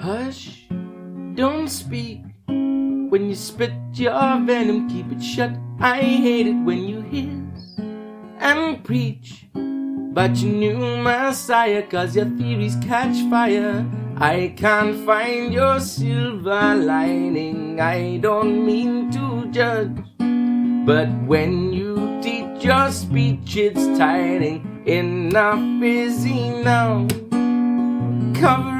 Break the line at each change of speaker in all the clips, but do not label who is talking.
Hush, don't speak. When you spit your venom, keep it shut. I hate it when you hiss and preach But your new messiah, cause your theories catch fire. I can't find your silver lining. I don't mean to judge, but when you teach your speech, it's tiring. Enough is enough. Covering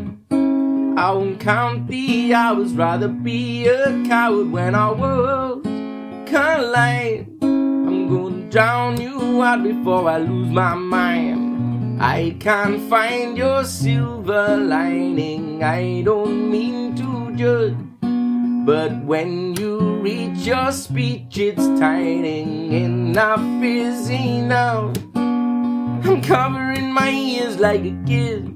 I won't count the hours, rather be a coward when our worlds collide. I'm gonna drown you out before I lose my mind. I can't find your silver lining. I don't mean to judge, but when you reach your speech, it's tiring. Enough is enough. I'm covering my ears like a kid.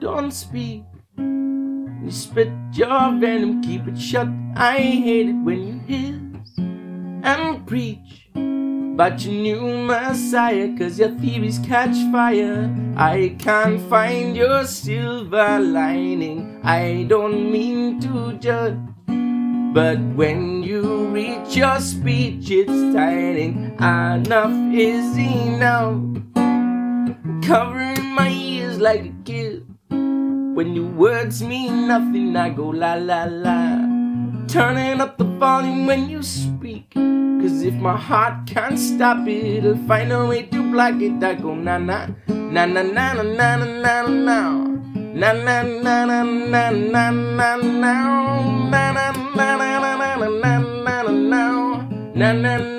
Don't speak. You spit your venom, keep it shut. I hate it when you hiss and preach about your new messiah, cause your theories catch fire. I can't find your silver lining. I don't mean to judge. But when you reach your speech, it's tiring. Enough is enough. Covering my ears like a kid. When your words mean nothing, I go la la la. Turning up the volume when you speak. Cause if my heart can't stop it, I'll find a way to block it. I go na na na na na na na na na. Na na na na na na na na na na na na na na na na na na